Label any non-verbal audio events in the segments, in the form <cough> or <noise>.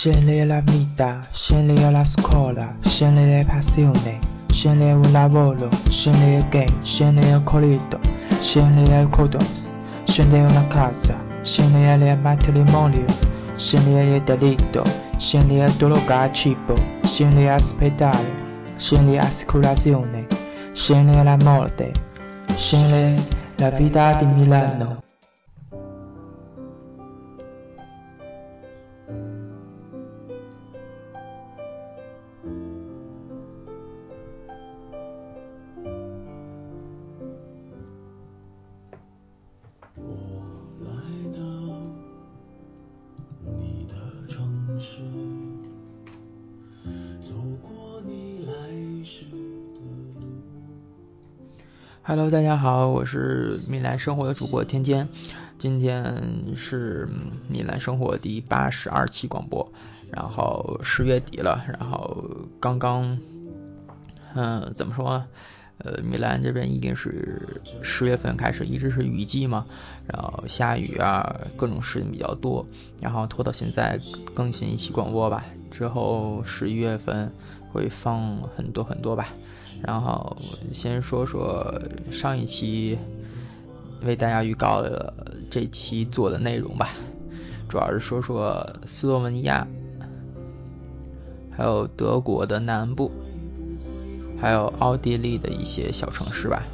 Scegli la vita, scegli la scuola, scegli le passioni, scegli il lavoro, scegli il game, scegli il corrido, scegli il condoms, scegli una casa, scegli il matrimonio, scegli il delitto, scegli il droga cibo, scegli l'ospedale, scegli l'assicurazione, scegli la morte, scegli la vita di Milano. 我是米兰生活的主播天天，今天是米兰生活第八十二期广播，然后十月底了，然后刚刚，嗯，怎么说？呃，米兰这边一定是十月份开始一直是雨季嘛，然后下雨啊，各种事情比较多，然后拖到现在更新一期广播吧，之后十一月份会放很多很多吧。然后先说说上一期为大家预告的这期做的内容吧，主要是说说斯洛文尼亚，还有德国的南部，还有奥地利的一些小城市吧。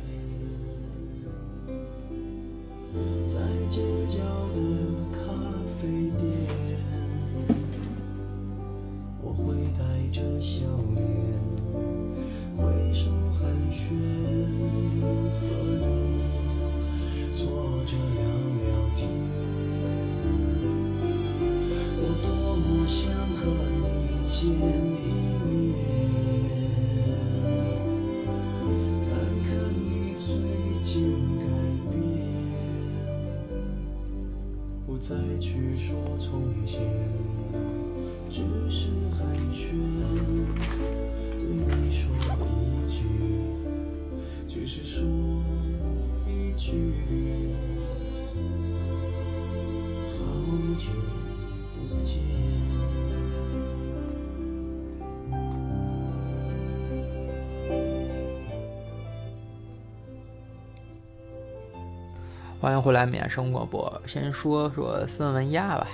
免生广播。先说说斯洛文尼亚吧。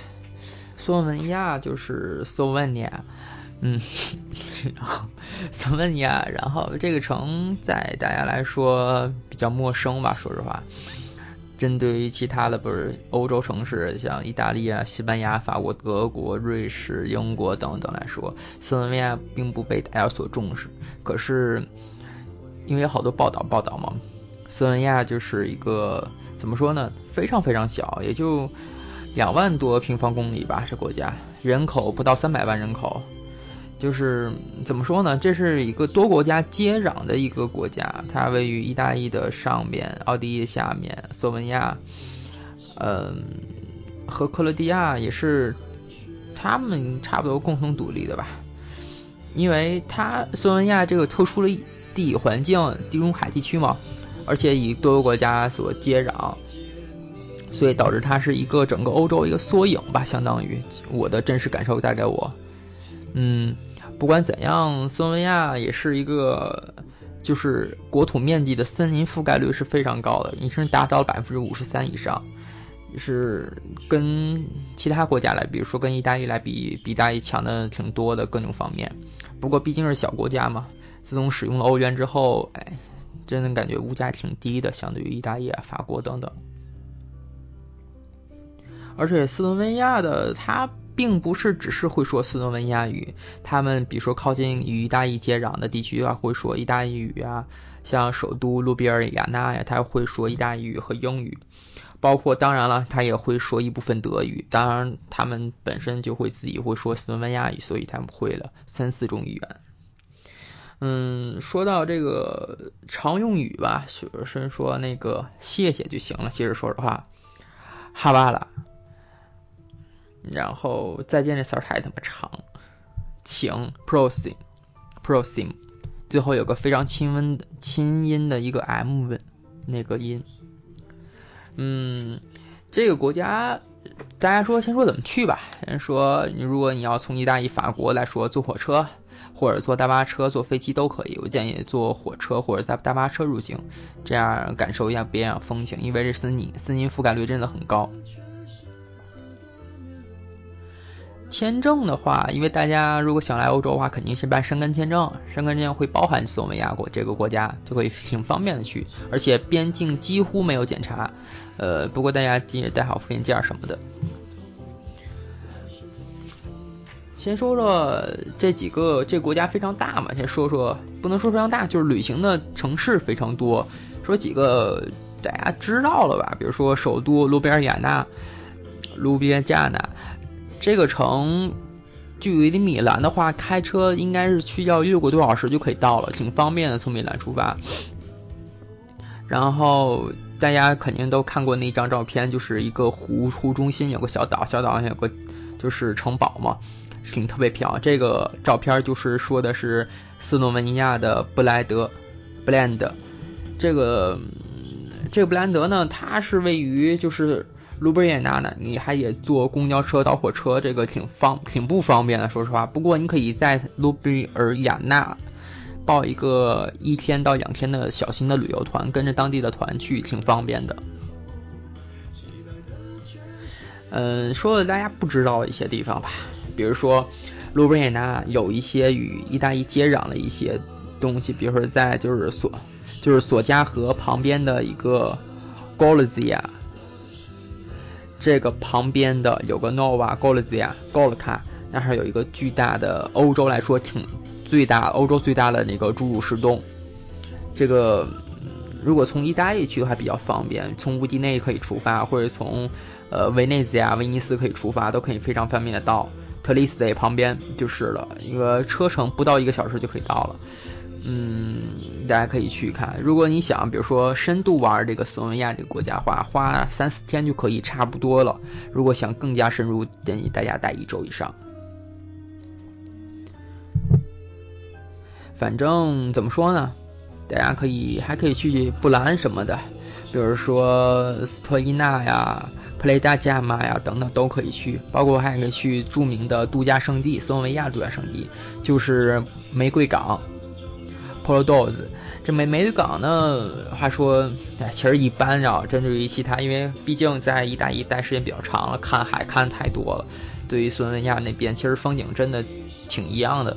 斯洛文尼亚就是斯洛文尼亚，嗯，然后斯洛文尼亚，然后这个城在大家来说比较陌生吧，说实话。针对于其他的不是欧洲城市，像意大利啊、西班牙、法国、德国、瑞士、英国等等来说，斯洛文尼亚并不被大家所重视。可是因为好多报道报道嘛，斯洛文尼亚就是一个。怎么说呢？非常非常小，也就两万多平方公里吧。这国家人口不到三百万人口，就是怎么说呢？这是一个多国家接壤的一个国家，它位于意大利的上边，奥地利的下面，斯洛文尼亚，嗯，和克罗地亚也是，他们差不多共同独立的吧。因为它斯洛文尼亚这个特殊的地理环境，地中海地区嘛。而且以多个国家所接壤，所以导致它是一个整个欧洲一个缩影吧，相当于我的真实感受带给我。嗯，不管怎样，斯洛文尼亚也是一个，就是国土面积的森林覆盖率是非常高的，已经达到了百分之五十三以上，是跟其他国家来，比如说跟意大利来比，比大利强的挺多的各种方面。不过毕竟是小国家嘛，自从使用了欧元之后，哎。真的感觉物价挺低的，相对于意大利、啊、法国等等。而且斯洛文尼亚的它并不是只是会说斯洛文尼亚语，他们比如说靠近与意大利接壤的地区啊，会说意大利语啊，像首都卢比尔雅纳呀，他会说意大利语和英语，包括当然了，他也会说一部分德语。当然，他们本身就会自己会说斯洛文尼亚语，所以他们会了三四种语言。嗯，说到这个常用语吧，就是说那个谢谢就行了。其实说实话，哈巴拉，然后再见这词儿太他妈长，请 prosim，prosim，最后有个非常轻温的轻音的一个 m 那个音。嗯，这个国家大家说先说怎么去吧。先说你如果你要从意大利、法国来说，坐火车或者坐大巴车、坐飞机都可以。我建议坐火车或者在大巴车入境，这样感受一下别样风情。因为这森林森林覆盖率真的很高。签证的话，因为大家如果想来欧洲的话，肯定是办申根签证，申根签证会包含斯洛文尼亚国这个国家，就可以挺方便的去，而且边境几乎没有检查。呃，不过大家记得带好复印件什么的。先说说这几个，这国家非常大嘛，先说说，不能说非常大，就是旅行的城市非常多。说几个大家知道了吧？比如说首都卢比尔雅纳、卢比亚加纳。这个城距离米兰的话，开车应该是去要六个多小时就可以到了，挺方便的。从米兰出发，然后大家肯定都看过那张照片，就是一个湖，湖中心有个小岛，小岛上有个就是城堡嘛，挺特别漂亮。这个照片就是说的是斯洛文尼亚的布莱德，布兰德。这个这个布兰德呢，它是位于就是。卢布尔雅纳，你还得坐公交车到火车，这个挺方挺不方便的，说实话。不过你可以在卢布尔雅纳报一个一天到两天的小型的旅游团，跟着当地的团去，挺方便的。嗯，说了大家不知道一些地方吧，比如说卢布尔雅纳有一些与意大利接壤的一些东西，比如说在就是索就是索加河旁边的一个 Golzia。这个旁边的有个 Nova Golzia Golka，那还有一个巨大的欧洲来说挺最大欧洲最大的那个侏儒石洞。这个如果从意大利去的话比较方便，从乌迪内可以出发，或者从呃维内兹亚威尼斯可以出发，都可以非常方便的到。特里斯蒂旁边就是了，一个车程不到一个小时就可以到了。嗯，大家可以去看。如果你想，比如说深度玩这个斯洛文亚这个国家的话，花三四天就可以差不多了。如果想更加深入，建议大家待一周以上。反正怎么说呢，大家可以还可以去布兰什么的，比如说斯托伊纳呀、Play 大加马呀等等都可以去。包括还可以去著名的度假胜地斯洛文尼亚度假胜地，就是玫瑰港。Polo Dos，这玫玫瑰港呢？话说，哎，其实一般啊，针对于其他，因为毕竟在意大利待时间比较长了，看海看太多了。对于斯洛文尼亚那边，其实风景真的挺一样的。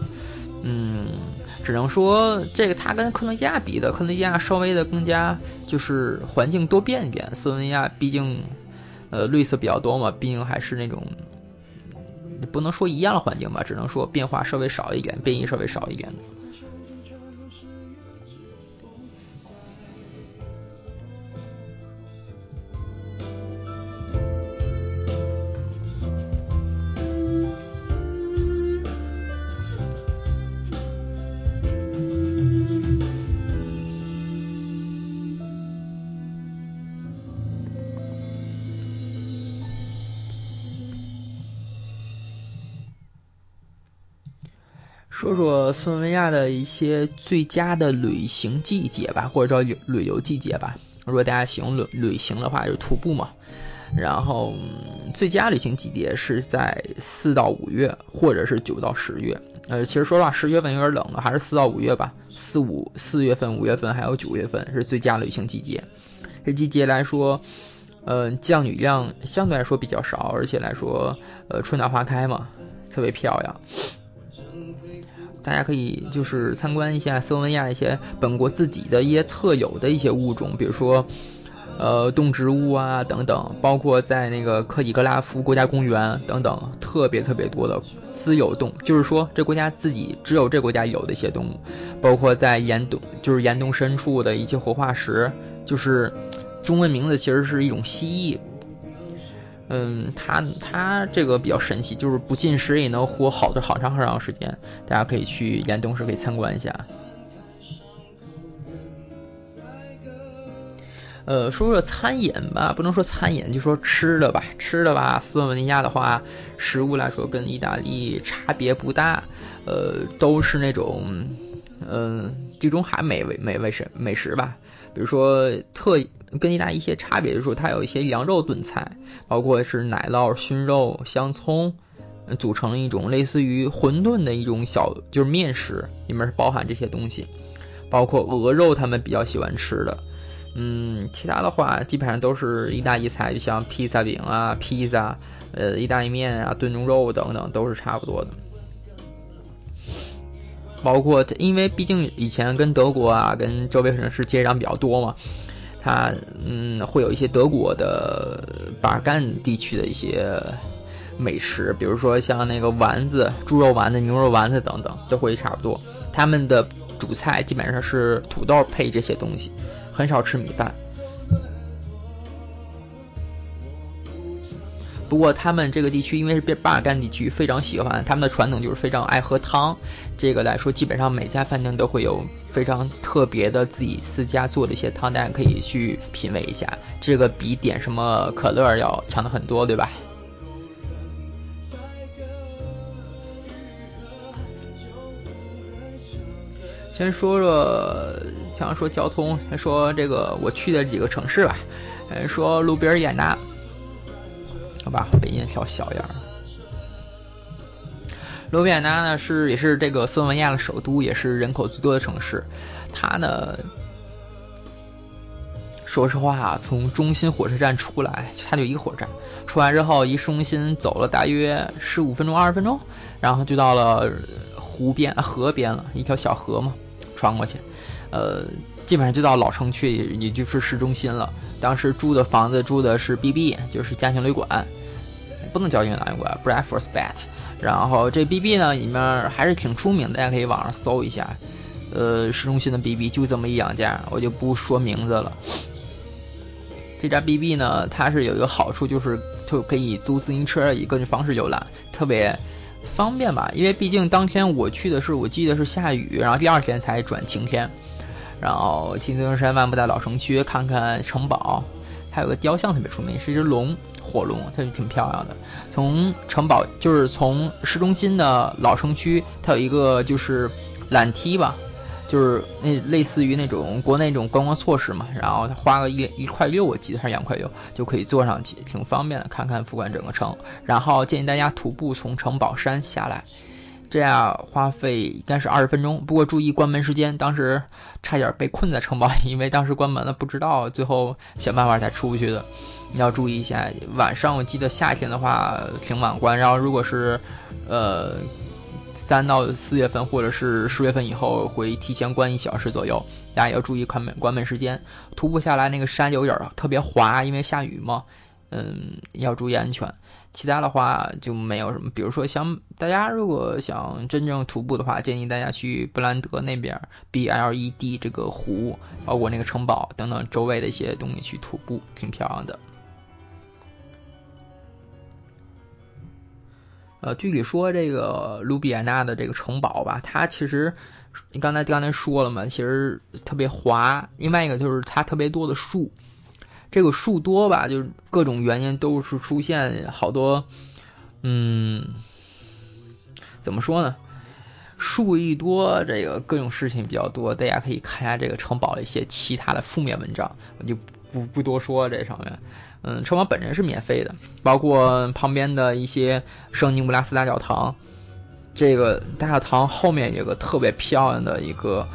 嗯，只能说这个它跟克罗地亚比的，克罗地亚稍微的更加就是环境多变一点。斯洛文尼亚毕竟呃绿色比较多嘛，毕竟还是那种不能说一样的环境吧，只能说变化稍微少一点，变异稍微少一点的。亚的一些最佳的旅行季节吧，或者叫旅旅游季节吧。如果大家喜欢旅旅行的话，就徒步嘛。然后最佳旅行季节是在四到五月，或者是九到十月。呃，其实说实话，十月份有点冷了，还是四到五月吧。四五四月份、五月份还有九月份是最佳旅行季节。这季节来说，呃，降雨量相对来说比较少，而且来说，呃，春暖花开嘛，特别漂亮。大家可以就是参观一下斯文亚一些本国自己的一些特有的一些物种，比如说呃动植物啊等等，包括在那个克里格拉夫国家公园等等，特别特别多的私有动，就是说这国家自己只有这国家有的一些动物，包括在岩洞就是岩洞深处的一些活化石，就是中文名字其实是一种蜥蜴。嗯，它它这个比较神奇，就是不进食也能活好的好长好长时间。大家可以去岩洞市可以参观一下。呃，说说餐饮吧，不能说餐饮，就说吃的吧。吃的吧，斯洛文尼亚的话，食物来说跟意大利差别不大，呃，都是那种嗯，地中海美味美味食美食吧，比如说特跟意大利一些差别，就是说它有一些羊肉炖菜，包括是奶酪、熏肉、香葱，组成一种类似于馄饨的一种小就是面食，里面是包含这些东西，包括鹅肉，他们比较喜欢吃的。嗯，其他的话基本上都是意大利菜，就像披萨饼啊、披萨、呃意大利面啊、炖牛肉等等，都是差不多的。包括，因为毕竟以前跟德国啊、跟周围城市接壤比较多嘛，它嗯会有一些德国的巴尔干地区的一些美食，比如说像那个丸子、猪肉丸子、牛肉丸子等等，都会差不多。他们的主菜基本上是土豆配这些东西，很少吃米饭。不过他们这个地区因为是巴尔干地区，非常喜欢他们的传统就是非常爱喝汤。这个来说，基本上每家饭店都会有非常特别的自己私家做的一些汤，大家可以去品味一下。这个比点什么可乐要强的很多，对吧？先说说，想说交通，先说这个我去的几个城市吧。先说卢比尔雅纳。好吧，北京调小一点。罗比亚纳呢是也是这个斯洛文尼亚的首都，也是人口最多的城市。它呢，说实话啊，从中心火车站出来，它就一个火车站。出来之后，离市中心走了大约十五分钟、二十分钟，然后就到了湖边、河边了，一条小河嘛，穿过去，呃。基本上就到老城区，也就是市中心了。当时住的房子住的是 B B，就是家庭旅馆，不能叫家庭旅馆，Breakfast Bed。然后这 B B 呢，里面还是挺出名的，大家可以网上搜一下。呃，市中心的 B B 就这么一两家，我就不说名字了。这家 B B 呢，它是有一个好处，就是就可以租自行车，以各种方式游览，特别方便吧。因为毕竟当天我去的是，我记得是下雨，然后第二天才转晴天。然后骑自行车漫步在老城区，看看城堡，还有个雕像特别出名，是一只龙，火龙，它就挺漂亮的。从城堡就是从市中心的老城区，它有一个就是缆梯吧，就是那类似于那种国内那种观光措施嘛。然后它花个一一块六，我记得还是两块六，就可以坐上去，挺方便的，看看俯瞰整个城。然后建议大家徒步从城堡山下来。这样花费应该是二十分钟，不过注意关门时间。当时差点被困在城堡里，<laughs> 因为当时关门了，不知道，最后想办法才出去的。你要注意一下，晚上我记得夏天的话挺晚关，然后如果是呃三到四月份或者是十月份以后会提前关一小时左右，大家要注意关门关门时间。徒步下来那个山有点特别滑，因为下雨嘛。嗯，要注意安全。其他的话就没有什么。比如说，想大家如果想真正徒步的话，建议大家去布兰德那边 B L E D 这个湖，包括那个城堡等等周围的一些东西去徒步，挺漂亮的。呃，具体说这个卢比安纳的这个城堡吧，它其实你刚才刚才说了嘛，其实特别滑。另外一个就是它特别多的树。这个树多吧，就是各种原因都是出现好多，嗯，怎么说呢？树一多，这个各种事情比较多，大家可以看一下这个城堡的一些其他的负面文章，我就不不多说这上面。嗯，城堡本身是免费的，包括旁边的一些圣尼古拉斯大教堂，这个大教堂后面有个特别漂亮的一个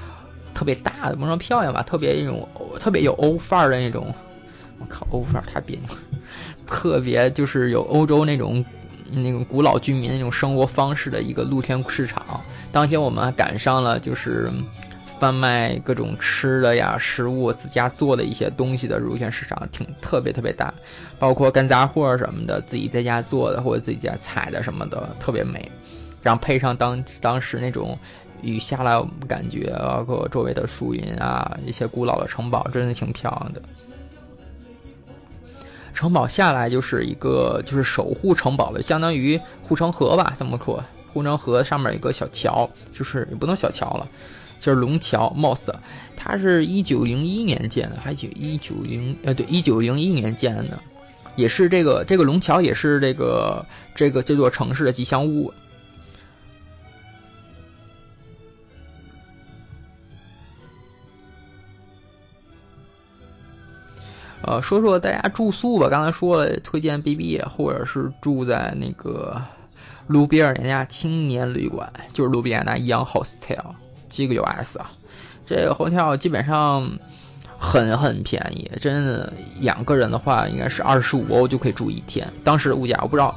特别大的，不能说漂亮吧，特别一种特别有欧范儿的那种。我靠，欧范太别扭，特别就是有欧洲那种那种古老居民那种生活方式的一个露天市场。当天我们还赶上了就是贩卖各种吃的呀、食物、自家做的一些东西的露天市场，挺特别特别大，包括干杂货什么的，自己在家做的或者自己家采的什么的，特别美。然后配上当当时那种雨下来，我们感觉包括周围的树林啊，一些古老的城堡，真的挺漂亮的。城堡下来就是一个，就是守护城堡的，相当于护城河吧，这么说。护城河上面有一个小桥，就是也不能小桥了，就是龙桥 （most）。它是一九零一年建的，还是一九零呃对，一九零一年建的，也是这个这个龙桥也是这个这个这座城市的吉祥物。呃，说说大家住宿吧。刚才说了，推荐 B B，或者是住在那个卢比尔尼亚青年旅馆，就是卢比尔尼亚 Young Hostel，这个有 S 啊。这个 hotel 基本上很很便宜，真的两个人的话应该是二十五欧就可以住一天。当时的物价我不知道，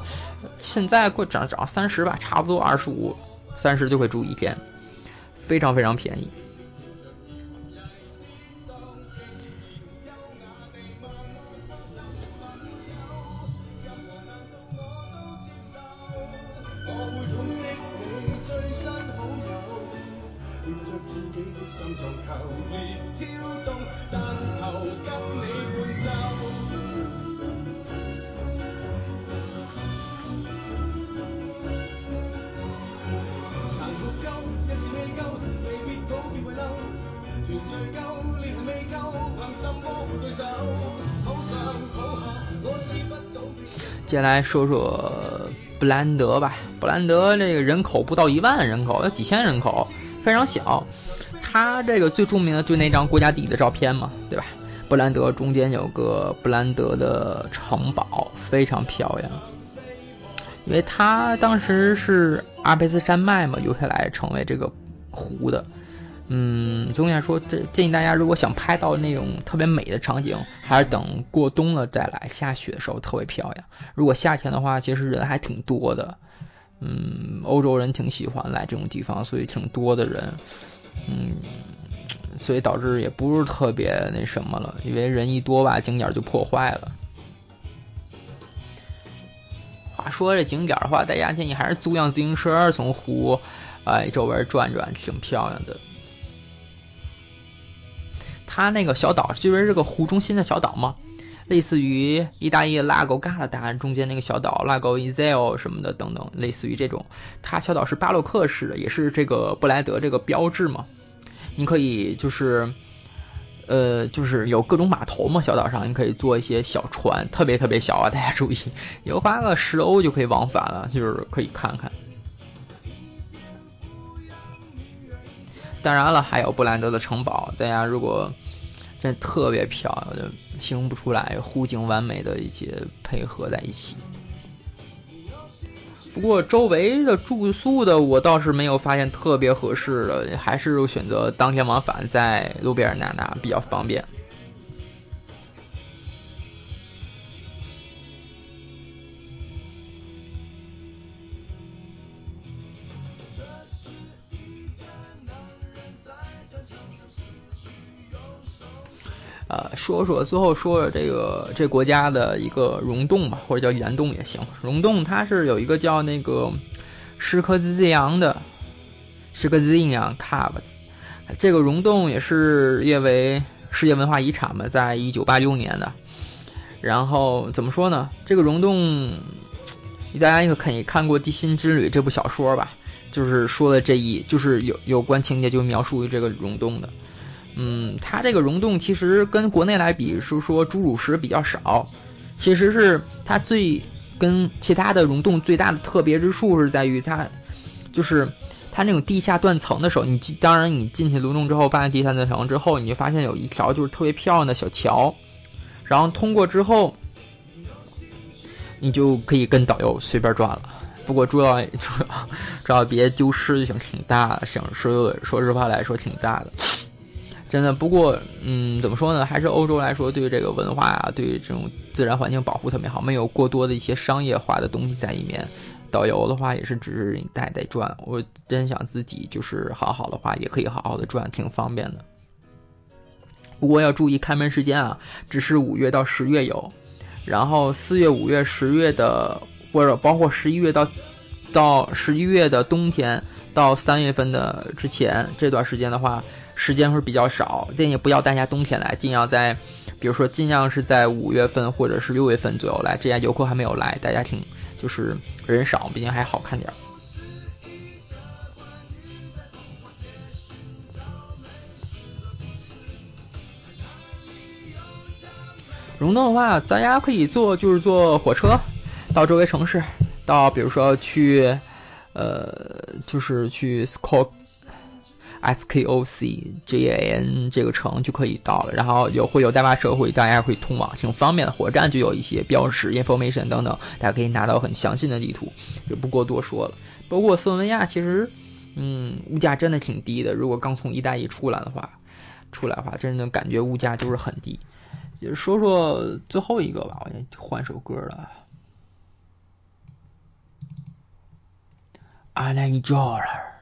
现在过涨涨三十吧，差不多二十五、三十就可以住一天，非常非常便宜。先来说说布兰德吧。布兰德这个人口不到一万人口，要几千人口，非常小。他这个最著名的就那张国家地理的照片嘛，对吧？布兰德中间有个布兰德的城堡，非常漂亮。因为他当时是阿尔卑斯山脉嘛，留下来成为这个湖的。嗯，总体来说，这建议大家如果想拍到那种特别美的场景，还是等过冬了再来，下雪的时候特别漂亮。如果夏天的话，其实人还挺多的。嗯，欧洲人挺喜欢来这种地方，所以挺多的人。嗯，所以导致也不是特别那什么了，因为人一多吧，景点就破坏了。话说这景点的话，大家建议还是租辆自行车从湖哎周围转转，挺漂亮的。它那个小岛就是这个湖中心的小岛嘛？类似于意大利拉狗嘎拉达中间那个小岛拉狗伊塞尔什么的等等，类似于这种。它小岛是巴洛克式的，也是这个布莱德这个标志嘛。你可以就是呃就是有各种码头嘛，小岛上你可以坐一些小船，特别特别小啊，大家注意，有花个十欧就可以往返了，就是可以看看。当然了，还有布兰德的城堡，大家如果。真特别漂亮，就形容不出来，湖景完美的一些配合在一起。不过周围的住宿的我倒是没有发现特别合适的，还是选择当天往返在路边那那比较方便。呃，说说最后说说这个这国家的一个溶洞吧，或者叫岩洞也行。溶洞它是有一个叫那个施克兹扬的石刻兹扬 caves，这个溶洞也是列为世界文化遗产嘛，在一九八六年的。然后怎么说呢？这个溶洞，大家应该可以看过《地心之旅》这部小说吧？就是说的这一，就是有有关情节，就描述于这个溶洞的。嗯，它这个溶洞其实跟国内来比，是说侏儒石比较少。其实是它最跟其他的溶洞最大的特别之处是在于它，就是它那种地下断层的时候，你进当然你进去溶洞之后，发现地下断层之后，你就发现有一条就是特别漂亮的小桥，然后通过之后，你就可以跟导游随便转了。不过主要主要主要别丢失就行，挺大的，省说说实话来说挺大的。真的，不过，嗯，怎么说呢？还是欧洲来说，对于这个文化啊，对于这种自然环境保护特别好，没有过多的一些商业化的东西在里面。导游的话也是只是带带转，我真想自己就是好好的话，也可以好好的转，挺方便的。不过要注意开门时间啊，只是五月到十月有，然后四月、五月、十月的，或者包括十一月到到十一月的冬天到三月份的之前这段时间的话。时间会比较少，建议不要大家冬天来，尽量在，比如说尽量是在五月份或者是六月份左右来，这样游客还没有来，大家挺就是人少，毕竟还好看点儿。溶洞的话，咱家可以坐就是坐火车到周围城市，到比如说去呃就是去 Skol。S K O C J A N 这个城就可以到了，然后有会有代码社会，大家会通往挺方便的。火车站就有一些标识、information 等等，大家可以拿到很详细的地图，就不过多说了。包括斯洛文亚，其实嗯，物价真的挺低的。如果刚从意大利出来的话，出来的话，真的感觉物价就是很低。就说说最后一个吧，我先换首歌了。I like your.。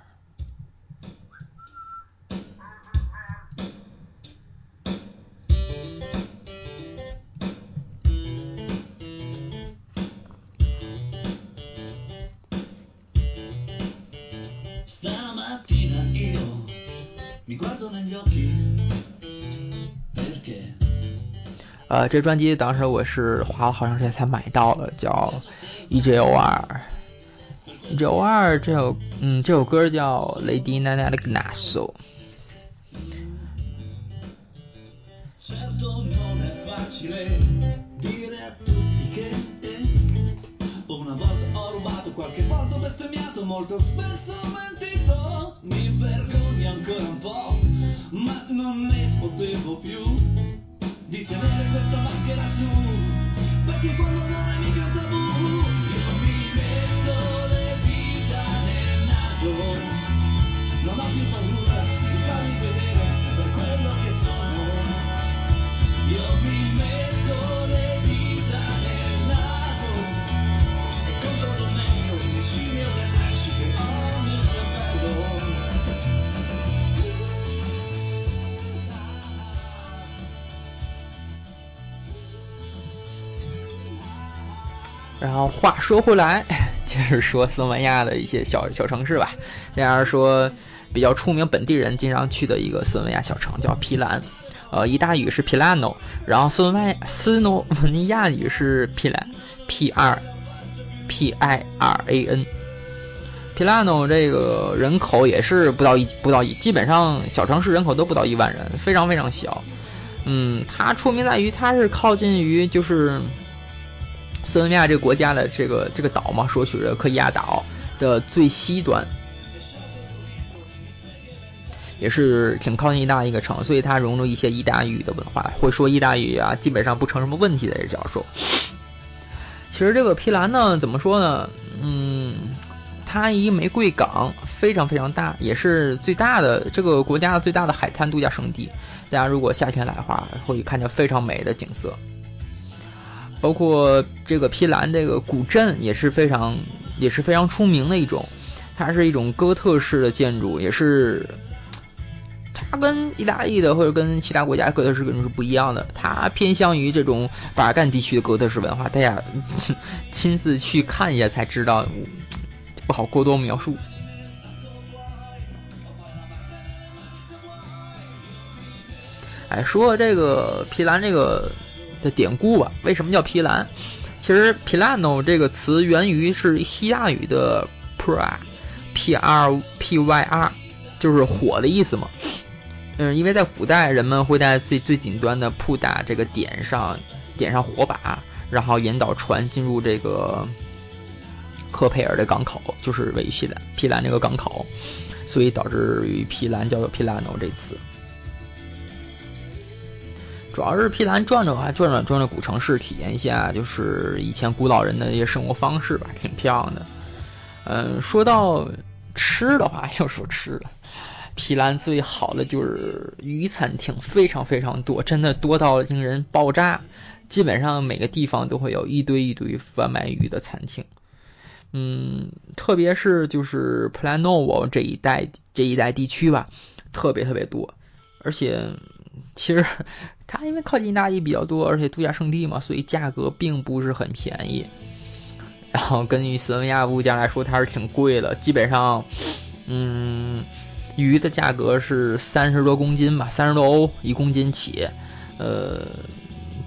呃，这专辑当时我是花了好长时间才买到了，叫 E.J.O.R。E.J.O.R 这首，嗯，这首歌叫 Lady Nana 的 Gnasso。Di tenere questa maschera su, perché in fondo non è 然后话说回来，接 <laughs> 着说斯洛文尼亚的一些小小城市吧。这样说比较出名，本地人经常去的一个斯洛文尼亚小城叫皮兰，呃，意大利语是 Pilano，然后斯洛文斯诺文尼亚语是 Pilan，P R P I R A N。皮兰诺这个人口也是不到一不到一，基本上小城市人口都不到一万人，非常非常小。嗯，它出名在于它是靠近于就是。斯洛文尼亚这个国家的这个这个岛嘛，说是科伊亚岛的最西端，也是挺靠近意大利一个城，所以它融入一些意大利语的文化，会说意大利语啊，基本上不成什么问题的这教授。其实这个皮兰呢，怎么说呢？嗯，它一玫瑰港非常非常大，也是最大的这个国家最大的海滩度假胜地。大家如果夏天来的话，会看见非常美的景色。包括这个皮兰这个古镇也是非常也是非常出名的一种，它是一种哥特式的建筑，也是它跟意大利的或者跟其他国家哥特式建筑是不一样的，它偏向于这种巴尔干地区的哥特式文化，大家亲自去看一下才知道，不好过多描述。哎，说这个皮兰这个。的典故吧，为什么叫皮兰？其实 Pilano 这个词源于是希腊语的 pra，p r p y r，就是火的意思嘛。嗯，因为在古代人们会在最最顶端的铺打这个点上点上火把，然后引导船进入这个科佩尔的港口，就是位于皮兰皮兰这个港口，所以导致于皮兰叫做 Pilano 这词。主要是皮兰转转啊，转转转转古城市，体验一下就是以前古老人的一些生活方式吧，挺漂亮的。嗯，说到吃的话，要说吃的，皮兰最好的就是鱼餐厅，非常非常多，真的多到令人爆炸。基本上每个地方都会有一堆一堆贩卖鱼的餐厅。嗯，特别是就是普兰诺沃这一带这一带地区吧，特别特别多，而且。其实它因为靠近意大利比较多，而且度假胜地嘛，所以价格并不是很便宜。然后根据斯洛文亚物价来说，它是挺贵的，基本上，嗯，鱼的价格是三十多公斤吧，三十多欧一公斤起。呃，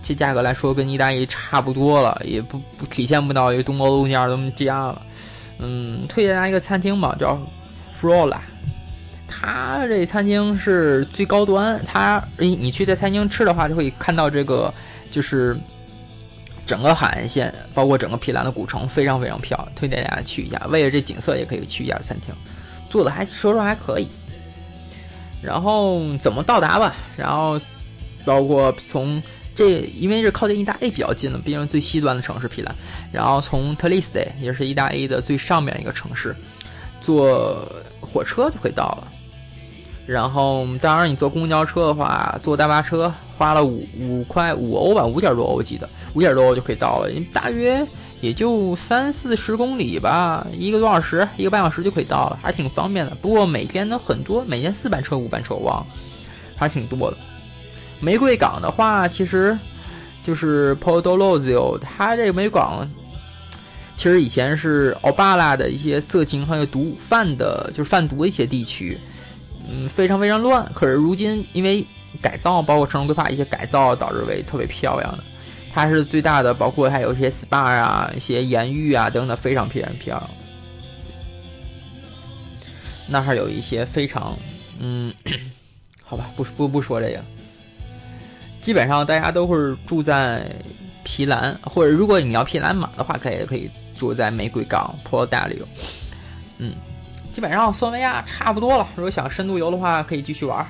这价格来说跟意大利差不多了，也不不体现不到一个东欧物价这么价了。嗯，推荐大家一个餐厅吧，叫 Frola。它这餐厅是最高端，它你你去这餐厅吃的话，就会看到这个就是整个海岸线，包括整个皮兰的古城，非常非常漂亮，推荐大家去一下。为了这景色，也可以去一下餐厅，做的还说实话还可以。然后怎么到达吧？然后包括从这，因为是靠近意大利比较近的，毕竟最西端的城市皮兰。然后从特里斯蒂，也是意大利的最上面一个城市，坐火车就可以到了。然后当然你坐公交车的话，坐大巴车花了五五块五欧吧，五点多欧我记得，五点多欧就可以到了，大约。也就三四十公里吧，一个多小时，一个半小时就可以到了，还挺方便的。不过每天都很多，每天四班车、五班车，我忘了，还挺多的。玫瑰港的话，其实就是 Podolozio，它这个玫瑰港其实以前是奥巴拉的一些色情还有毒贩的，就是贩毒的一些地区，嗯，非常非常乱。可是如今因为改造，包括城市规划一些改造，导致为特别漂亮的。它是最大的，包括还有一些 SPA 啊、一些盐浴啊等等，非常非常漂亮。那还有一些非常，嗯，<coughs> 好吧，不不不说这个。基本上大家都会住在皮兰，或者如果你要皮兰马的话，可以可以住在玫瑰港 p o r t a l o 嗯，基本上索维亚差不多了。如果想深度游的话，可以继续玩。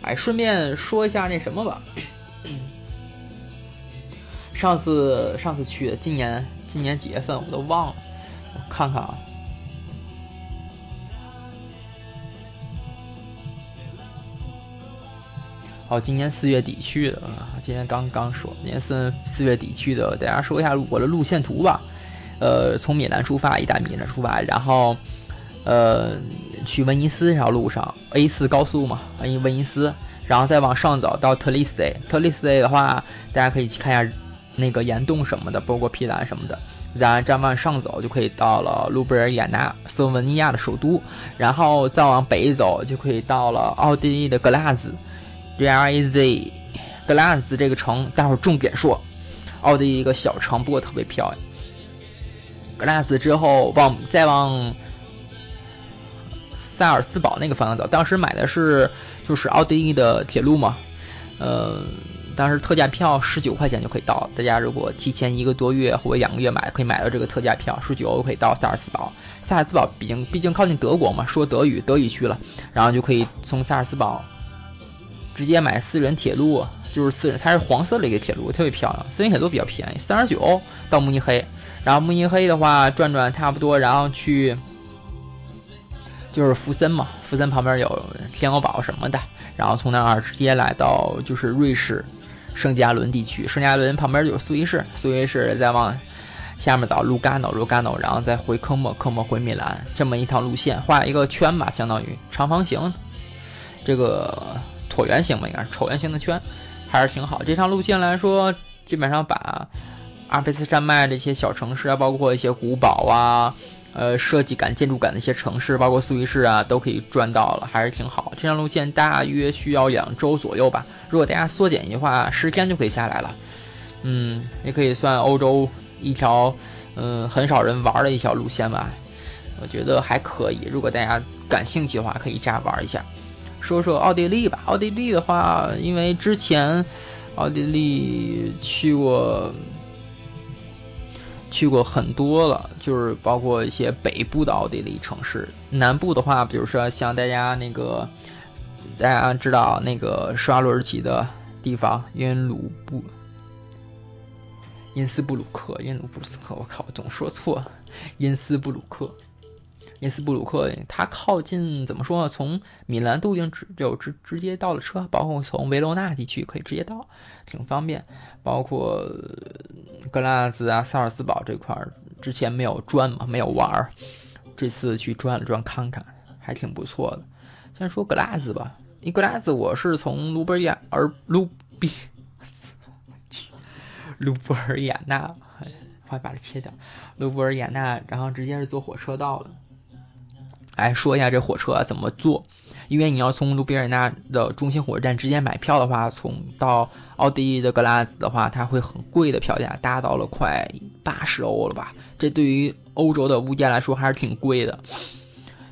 哎，顺便说一下那什么吧。<coughs> 上次上次去的，今年今年几月份我都忘了，我看看啊。好，今年四月底去的啊，今天刚刚说，今年四四月底去的，大家说一下我的路线图吧。呃，从米兰出发，意大利米兰出发，然后呃去威尼斯这条路上，A 四高速嘛，威威尼斯，然后再往上走到特里斯蒂，特里斯蒂的话，大家可以去看一下。那个岩洞什么的，包括皮兰什么的，然后再往上走就可以到了卢布尔雅纳，斯洛文尼亚的首都，然后再往北走就可以到了奥地利的格拉兹，G R A Z，格拉兹这个城，待会儿重点说，奥地利一个小城，不过特别漂亮。格拉兹之后往再往萨尔斯堡那个方向走，当时买的是就是奥地利的铁路嘛，呃。当时特价票十九块钱就可以到，大家如果提前一个多月或者两个月买，可以买到这个特价票，十九可以到萨尔斯堡。萨尔斯堡毕竟毕竟靠近德国嘛，说德语，德语区了，然后就可以从萨尔斯堡直接买私人铁路，就是私人，它是黄色的一个铁路，特别漂亮。私人铁路比较便宜，三十九欧到慕尼黑，然后慕尼黑的话转转差不多，然后去就是福森嘛，福森旁边有天鹅堡什么的，然后从那儿直接来到就是瑞士。圣加伦地区，圣加伦旁边就是苏黎世，苏黎世再往下面走，卢甘诺，卢甘诺，然后再回科莫，科莫回米兰，这么一趟路线，画一个圈吧，相当于长方形，这个椭圆形吧，应该是椭圆形的圈，还是挺好。这趟路线来说，基本上把阿尔卑斯山脉这些小城市啊，包括一些古堡啊。呃，设计感、建筑感的一些城市，包括苏黎世啊，都可以转到了，还是挺好。这条路线大约需要两周左右吧。如果大家缩减的话，十天就可以下来了。嗯，也可以算欧洲一条嗯很少人玩的一条路线吧。我觉得还可以。如果大家感兴趣的话，可以这样玩一下。说说奥地利吧。奥地利的话，因为之前奥地利去过。去过很多了，就是包括一些北部的奥地利城市，南部的话，比如说像大家那个，大家知道那个刷轮骑的地方，因鲁布，因斯布鲁克，因鲁布斯克，我靠，总说错，因斯布鲁克。因斯布鲁克，它靠近怎么说呢？从米兰都已经直就直直接到了车，包括从维罗纳地区可以直接到，挺方便。包括格拉兹啊、萨尔斯堡这块儿，之前没有转嘛，没有玩儿，这次去转了转看看，还挺不错的。先说格拉兹吧，因格拉兹我是从卢布尔雅尔卢比，卢布尔雅纳，快把它切掉，卢布尔雅纳，然后直接是坐火车到了。来说一下这火车怎么坐，因为你要从卢比尔纳的中心火车站直接买票的话，从到奥地利的格拉兹的话，它会很贵的票价，达到了快八十欧了吧？这对于欧洲的物价来说还是挺贵的，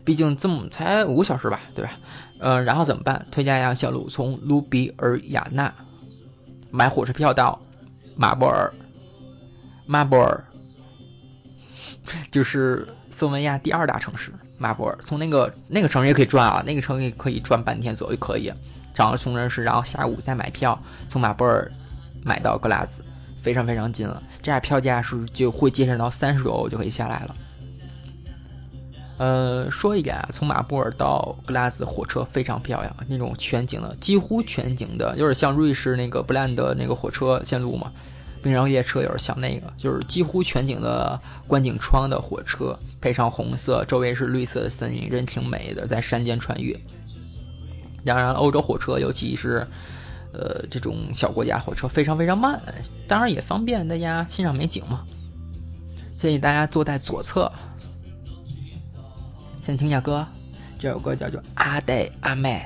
毕竟这么才五个小时吧，对吧？嗯，然后怎么办？推荐一下小路，从卢比尔雅纳买火车票到马波尔，马波尔 <laughs> 就是。斯洛文亚第二大城市马布尔，从那个那个城市也可以转啊，那个城也可以转半天左右可以。找了穷人市，然后下午再买票从马布尔买到格拉兹，非常非常近了。这样票价是就会节省到三十多欧就可以下来了。呃，说一点啊，从马布尔到格拉兹火车非常漂亮，那种全景的，几乎全景的，有点像瑞士那个布兰德那个火车线路嘛，冰上列车有点像那个，就是几乎全景的观景窗的火车，配上红色，周围是绿色的森林，人挺美的，在山间穿越。当然，欧洲火车，尤其是呃这种小国家火车，非常非常慢，当然也方便大家欣赏美景嘛。建议大家坐在左侧。先听下歌，这首歌叫做《阿呆阿妹》。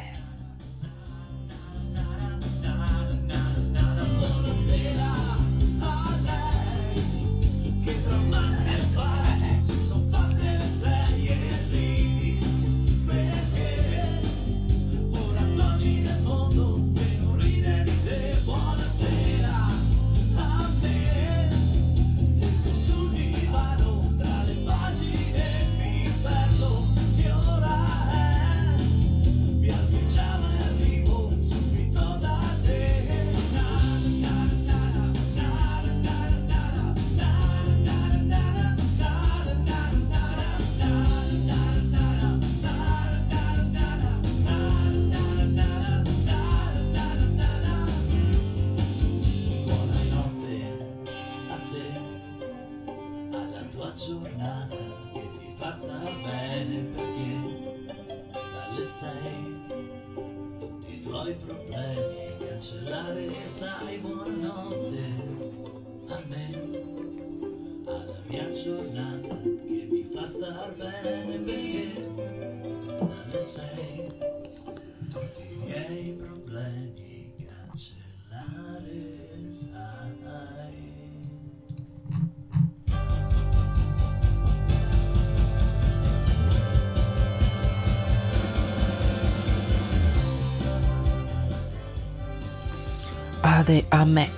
阿呆阿妹，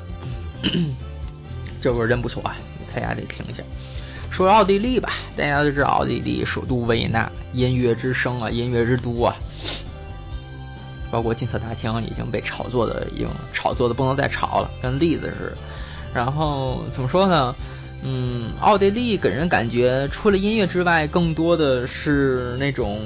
这歌真不错啊！大家得听一下。说奥地利吧，大家都知道奥地利首都维也纳，音乐之声啊，音乐之都啊。包括金色大厅已经被炒作的，已经炒作的不能再炒了，跟栗子似的。然后怎么说呢？嗯，奥地利给人感觉除了音乐之外，更多的是那种。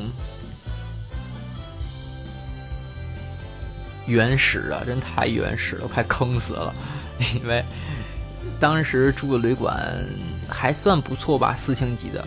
原始啊，真太原始了，快坑死了。<laughs> 因为当时住的旅馆还算不错吧，四星级的，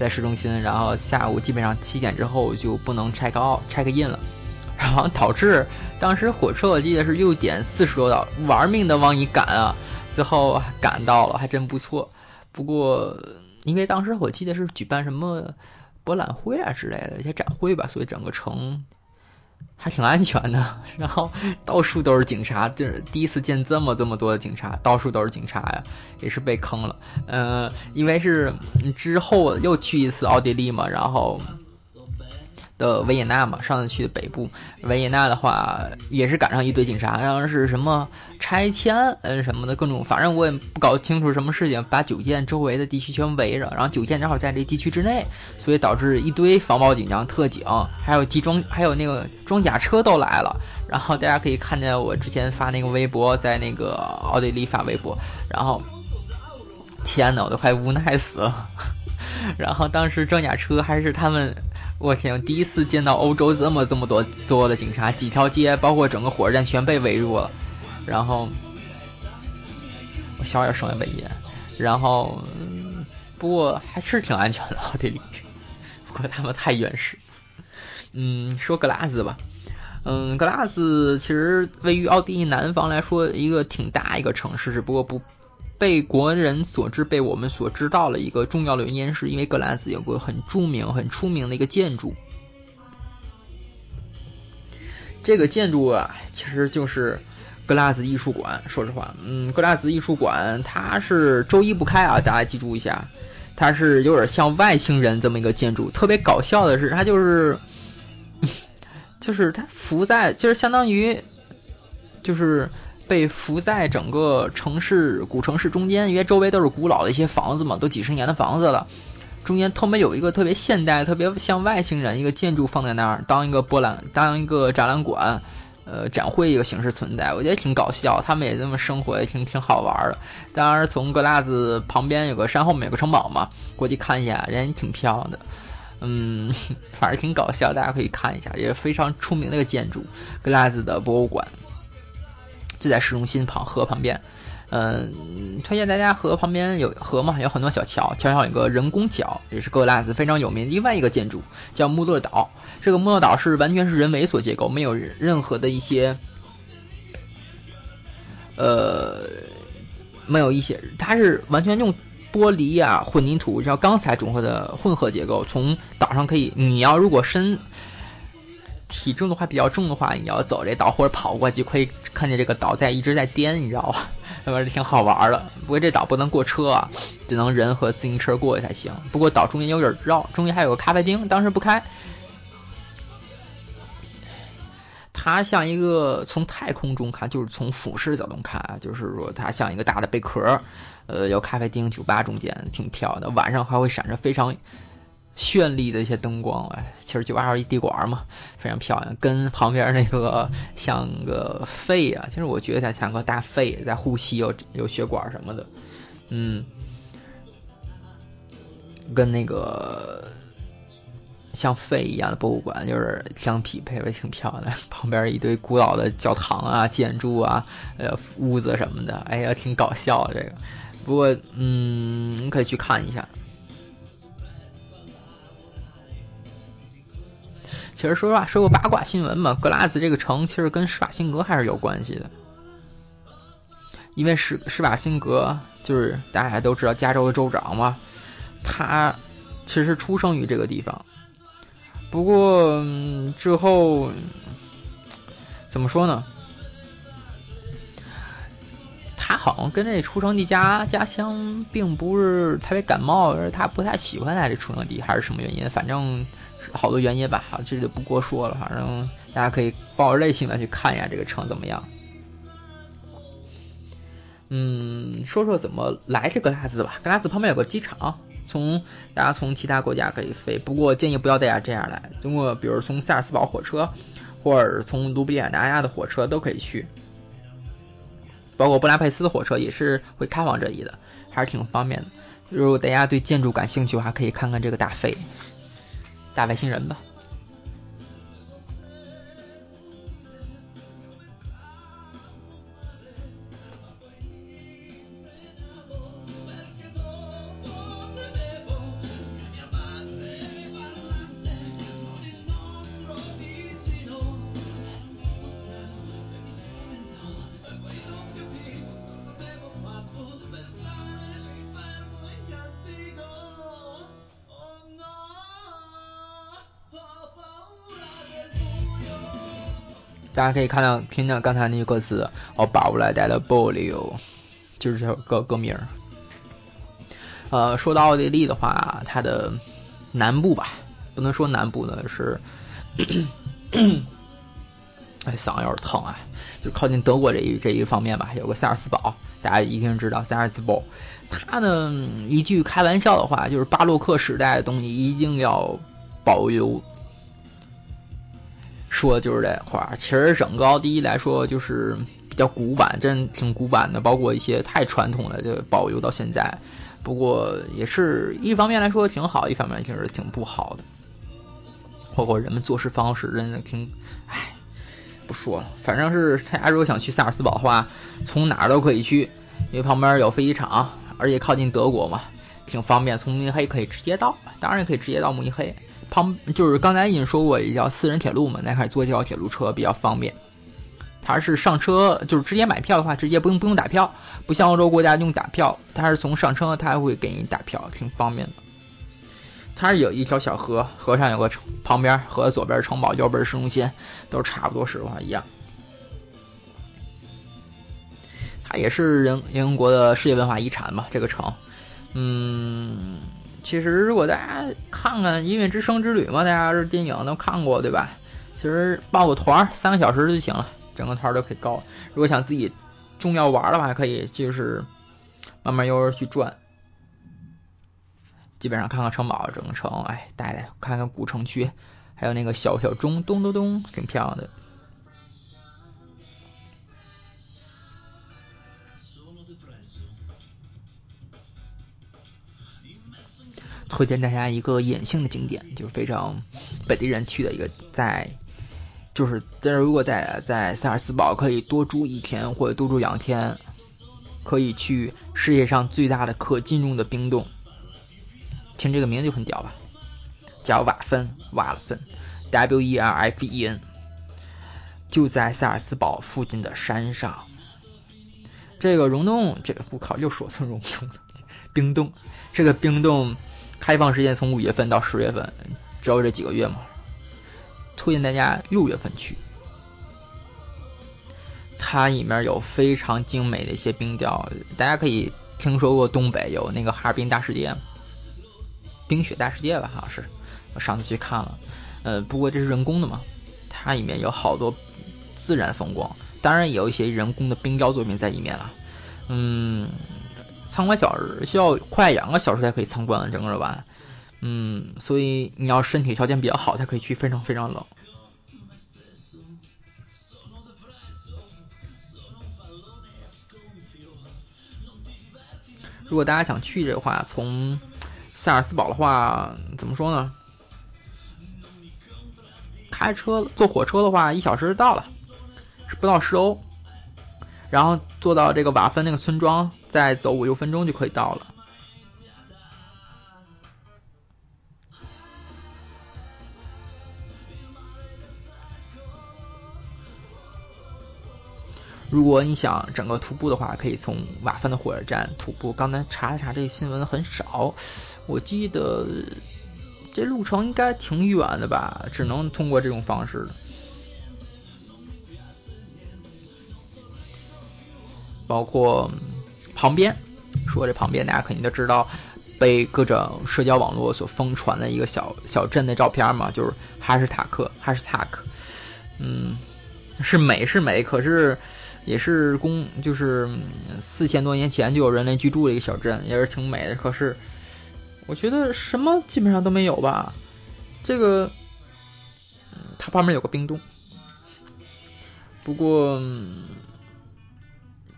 在市中心。然后下午基本上七点之后就不能 check out check in 了，<laughs> 然后导致当时火车我记得是六点四十多到，玩命的往里赶啊，最后赶到了，还真不错。不过因为当时我记得是举办什么博览会啊之类的一些展会吧，所以整个城。还挺安全的，然后到处都是警察，就是第一次见这么这么多的警察，到处都是警察呀，也是被坑了。嗯，因为是之后又去一次奥地利嘛，然后。的维也纳嘛，上次去的北部维也纳的话，也是赶上一堆警察，好像是什么拆迁嗯什么的各种，反正我也不搞清楚什么事情，把酒店周围的地区全围着，然后酒店正好在这地区之内，所以导致一堆防暴警察、特警，还有集装，还有那个装甲车都来了。然后大家可以看见我之前发那个微博，在那个奥地利发微博，然后天呐，我都快无奈死了。<laughs> 然后当时装甲车还是他们。我天！第一次见到欧洲这么这么多多的警察，几条街，包括整个火车站全被围住了。然后我小点声音卫言。然后嗯不过还是挺安全的奥地利，不过他们太原始。嗯，说格拉兹吧。嗯，格拉兹其实位于奥地利南方来说一个挺大一个城市，只不过不。被国人所知、被我们所知道的一个重要的原因，是因为格拉斯有个很著名、很出名的一个建筑。这个建筑啊，其实就是格拉斯艺术馆。说实话，嗯，格拉斯艺术馆它是周一不开啊，大家记住一下。它是有点像外星人这么一个建筑。特别搞笑的是，它就是，<laughs> 就是它浮在，就是相当于，就是。被浮在整个城市古城市中间，因为周围都是古老的一些房子嘛，都几十年的房子了。中间特别有一个特别现代、特别像外星人一个建筑放在那儿，当一个博览、当一个展览馆。呃，展会一个形式存在，我觉得挺搞笑，他们也这么生活，也挺挺好玩的。当然，从格拉兹旁边有个山后面有个城堡嘛，过去看一下，人也挺漂亮的。嗯，<laughs> 反正挺搞笑，大家可以看一下，也非常出名的一个建筑——格拉兹的博物馆，就在市中心旁河旁边。嗯，推荐大家河旁边有河嘛，有很多小桥，桥上有个人工桥，也是格拉斯非常有名。另外一个建筑叫穆勒岛，这个穆勒岛是完全是人为所结构，没有任何的一些，呃，没有一些，它是完全用玻璃啊、混凝土、然后钢材融合的混合结构。从岛上可以，你要如果身体重的话比较重的话，你要走这岛或者跑过去，可以看见这个岛在一直在颠，你知道吧？<laughs> 那边挺好玩的，不过这岛不能过车啊，只能人和自行车过去才行。不过岛中间有点绕，中间还有个咖啡厅，当时不开。它像一个从太空中看，就是从俯视角度看，就是说它像一个大的贝壳，呃，有咖啡厅、酒吧中间，挺漂亮的。晚上还会闪着非常。绚丽的一些灯光，哎，其实酒吧是一地馆嘛，非常漂亮，跟旁边那个像个肺啊，其实我觉得它像个大肺在呼吸，有有血管什么的，嗯，跟那个像肺一样的博物馆就是相匹配的，挺漂亮。<laughs> 旁边一堆古老的教堂啊、建筑啊、呃屋子什么的，哎呀，挺搞笑这个。不过，嗯，你可以去看一下。其实说实话，说个八卦新闻嘛，格拉兹这个城其实跟施瓦辛格还是有关系的，因为施施瓦辛格就是大家都知道加州的州长嘛，他其实出生于这个地方，不过之后怎么说呢？他好像跟这出生地家家乡并不是特别感冒，他不太喜欢他这出生地，还是什么原因？反正。好多原因吧，这就不多说了。反正大家可以抱着类新闻去看一下这个城怎么样。嗯，说说怎么来这格拉兹吧。格拉兹旁边有个机场，从大家从其他国家可以飞，不过建议不要大家这样来。通过比如从萨尔斯堡火车，或者从卢比亚纳亚的火车都可以去，包括布拉佩斯的火车也是会开往这里的，还是挺方便的。如果大家对建筑感兴趣的话，可以看看这个大飞。大外星人吧。大家可以看到，听到刚才那句歌词，哦把不来带的玻璃哦，就是这首歌歌名。呃，说到奥地利的话，它的南部吧，不能说南部呢，是，<coughs> 哎，嗓子有点疼啊，就靠近德国这一这一方面吧，有个萨尔斯堡，大家一定知道萨尔斯堡。它呢，一句开玩笑的话，就是巴洛克时代的东西一定要保留。说的就是这块儿，其实整个奥地利来说就是比较古板，真挺古板的，包括一些太传统的就保留到现在。不过也是一方面来说挺好，一方面确实挺不好的。包括人们做事方式，真的挺，唉，不说了。反正是大家如果想去萨尔斯堡的话，从哪儿都可以去，因为旁边有飞机场，而且靠近德国嘛，挺方便。从慕尼黑可以直接到，当然也可以直接到慕尼黑。旁就是刚才已经说过一条私人铁路嘛，那块坐这条铁路车比较方便。它是上车就是直接买票的话，直接不用不用打票，不像欧洲国家用打票，它是从上车它还会给你打票，挺方便的。它是有一条小河，河上有个城，旁边河左边城堡，右边市中心，都差不多实话一样。它也是人英国的世界文化遗产嘛，这个城，嗯。其实，如果大家看看《音乐之声之旅》嘛，大家这电影都看过，对吧？其实报个团，三个小时就行了，整个团都可以够。如果想自己重要玩的话，可以就是慢慢悠悠去转。基本上看看城堡、整个城，哎，带带看看古城区，还有那个小小钟，咚咚咚，挺漂亮的。推荐大家一个隐性的景点，就是非常本地人去的一个，在就是但是如果在在萨尔斯堡可以多住一天或者多住两天，可以去世界上最大的可进入的冰洞。听这个名字就很屌吧，叫瓦芬瓦了芬，W E R F E N，就在萨尔斯堡附近的山上。这个溶洞，这个我靠又说成溶洞了，冰洞。这个冰洞开放时间从五月份到十月份，只有这几个月嘛。推荐大家六月份去，它里面有非常精美的一些冰雕，大家可以听说过东北有那个哈尔滨大世界。冰雪大世界吧，好像是，我上次去看了，呃，不过这是人工的嘛，它里面有好多自然风光，当然也有一些人工的冰雕作品在里面了，嗯，参观小时需要快两个小时才可以参观整个玩，嗯，所以你要身体条件比较好才可以去，非常非常冷。如果大家想去的话，从萨尔斯堡的话，怎么说呢？开车坐火车的话，一小时就到了，是不到十欧。然后坐到这个瓦芬那个村庄，再走五六分钟就可以到了。如果你想整个徒步的话，可以从瓦芬的火车站徒步。刚才查了查，这个新闻很少。我记得这路程应该挺远的吧，只能通过这种方式。包括旁边，说这旁边大家肯定都知道，被各种社交网络所疯传的一个小小镇的照片嘛，就是哈什塔克，哈什塔克。嗯，是美是美，可是也是公，就是四千多年前就有人类居住的一个小镇，也是挺美的，可是。我觉得什么基本上都没有吧，这个，嗯它旁边有个冰洞，不过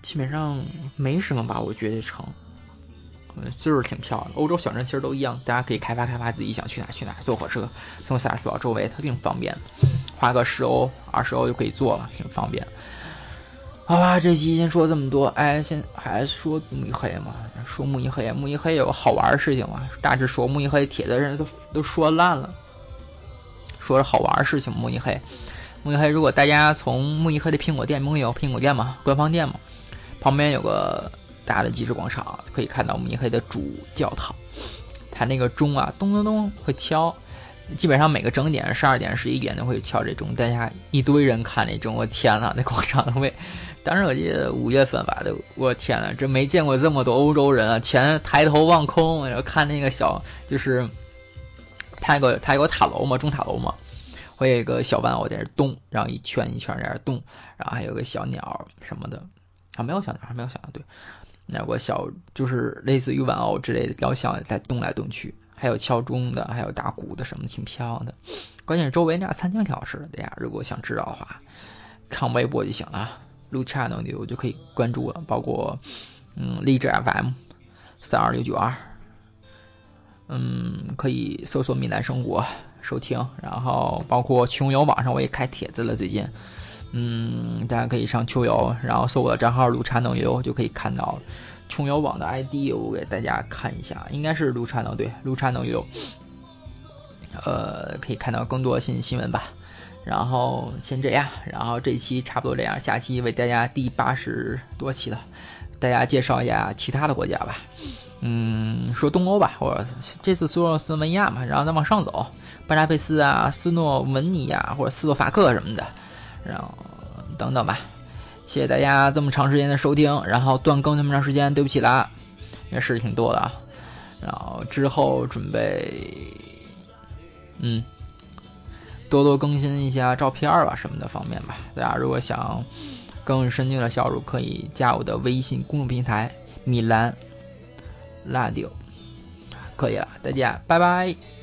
基本上没什么吧，我觉得城，就是挺漂亮。欧洲小镇其实都一样，大家可以开发开发自己想去哪去哪，坐火车从萨尔斯堡周围，它挺方便，花个十欧二十欧就可以坐了，挺方便。好吧，这期先说这么多。哎，先还说慕尼黑嘛？说慕尼黑，慕尼黑有个好玩的事情嘛？大致说慕尼黑帖子人都都说烂了，说是好玩的事情。慕尼黑，慕尼黑，如果大家从慕尼黑的苹果店，慕尼有苹果店嘛？官方店嘛？旁边有个大的集市广场，可以看到慕尼黑的主教堂，它那个钟啊，咚咚咚会敲，基本上每个整点十二点、十一点都会敲这钟，大家一堆人看这钟，我天呐，那广场会。当时我记得五月份吧，都我天呐，这没见过这么多欧洲人啊！全抬头望空，然后看那个小，就是它有个它有个塔楼嘛，钟塔楼嘛，会有一个小玩偶在那动，然后一圈一圈在那动，然后还有个小鸟什么的啊，没有小鸟，没有小鸟，对，那个小就是类似于玩偶之类的雕像在动来动去，还有敲钟的，还有打鼓的什么，挺漂亮的。关键是周围那餐厅挺好吃的，大家如果想知道的话，看微博就行了。录 channel 的我就可以关注了，包括嗯荔枝 FM 三二六九二，嗯可以搜索“闽南生活”收听，然后包括穷游网上我也开帖子了，最近嗯大家可以上秋游，然后搜我的账号“录 channel 游”就可以看到穷游网的 ID，我给大家看一下，应该是录 channel 对录 channel 游，呃可以看到更多新新闻吧。然后先这样，然后这期差不多这样，下期为大家第八十多期了，大家介绍一下其他的国家吧。嗯，说东欧吧，我这次说斯洛文尼亚嘛，然后再往上走，巴达佩斯啊、斯诺文尼亚或者斯洛伐克什么的，然后等等吧。谢谢大家这么长时间的收听，然后断更这么长时间，对不起啦，因为事挺多的啊。然后之后准备，嗯。多多更新一下照片吧，什么的方面吧。大家如果想更深进的小入，可以加我的微信公众平台米兰 radio，可以了。再见，拜拜。